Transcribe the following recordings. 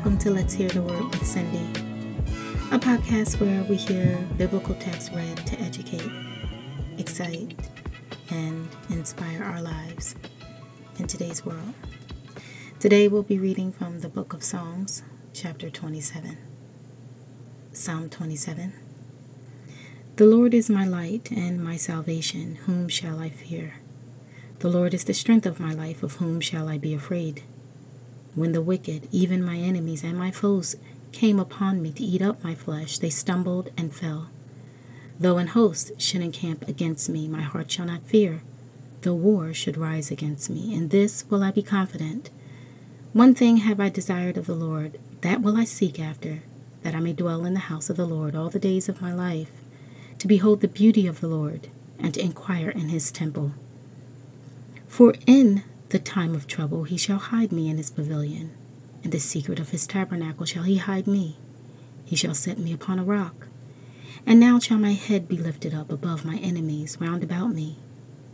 to Let's Hear the Word with Cindy, a podcast where we hear biblical texts read to educate, excite, and inspire our lives in today's world. Today we'll be reading from the book of Psalms, chapter 27. Psalm 27. The Lord is my light and my salvation. Whom shall I fear? The Lord is the strength of my life. Of whom shall I be afraid? When the wicked, even my enemies and my foes, came upon me to eat up my flesh, they stumbled and fell. Though an host should encamp against me, my heart shall not fear. Though war should rise against me, in this will I be confident. One thing have I desired of the Lord, that will I seek after, that I may dwell in the house of the Lord all the days of my life, to behold the beauty of the Lord, and to inquire in his temple. For in the time of trouble he shall hide me in his pavilion. In the secret of his tabernacle shall he hide me. He shall set me upon a rock. And now shall my head be lifted up above my enemies round about me.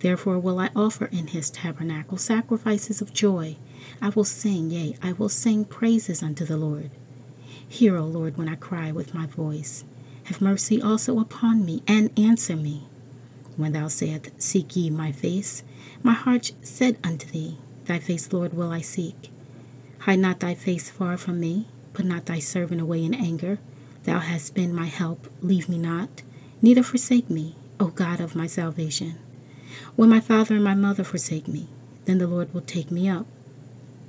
Therefore will I offer in his tabernacle sacrifices of joy. I will sing, yea, I will sing praises unto the Lord. Hear, O Lord, when I cry with my voice. Have mercy also upon me, and answer me. When thou sayest, Seek ye my face, my heart said unto thee, Thy face, Lord, will I seek. Hide not thy face far from me, put not thy servant away in anger. Thou hast been my help, leave me not, neither forsake me, O God of my salvation. When my father and my mother forsake me, then the Lord will take me up.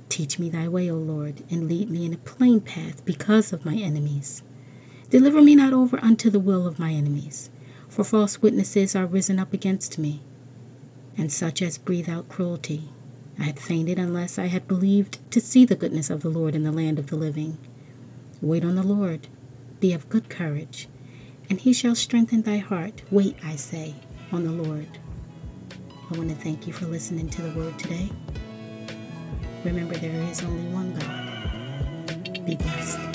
Teach me thy way, O Lord, and lead me in a plain path because of my enemies. Deliver me not over unto the will of my enemies for false witnesses are risen up against me, and such as breathe out cruelty. I had fainted unless I had believed to see the goodness of the Lord in the land of the living. Wait on the Lord, be of good courage, and he shall strengthen thy heart. Wait, I say, on the Lord. I want to thank you for listening to the word today. Remember, there is only one God. Be blessed.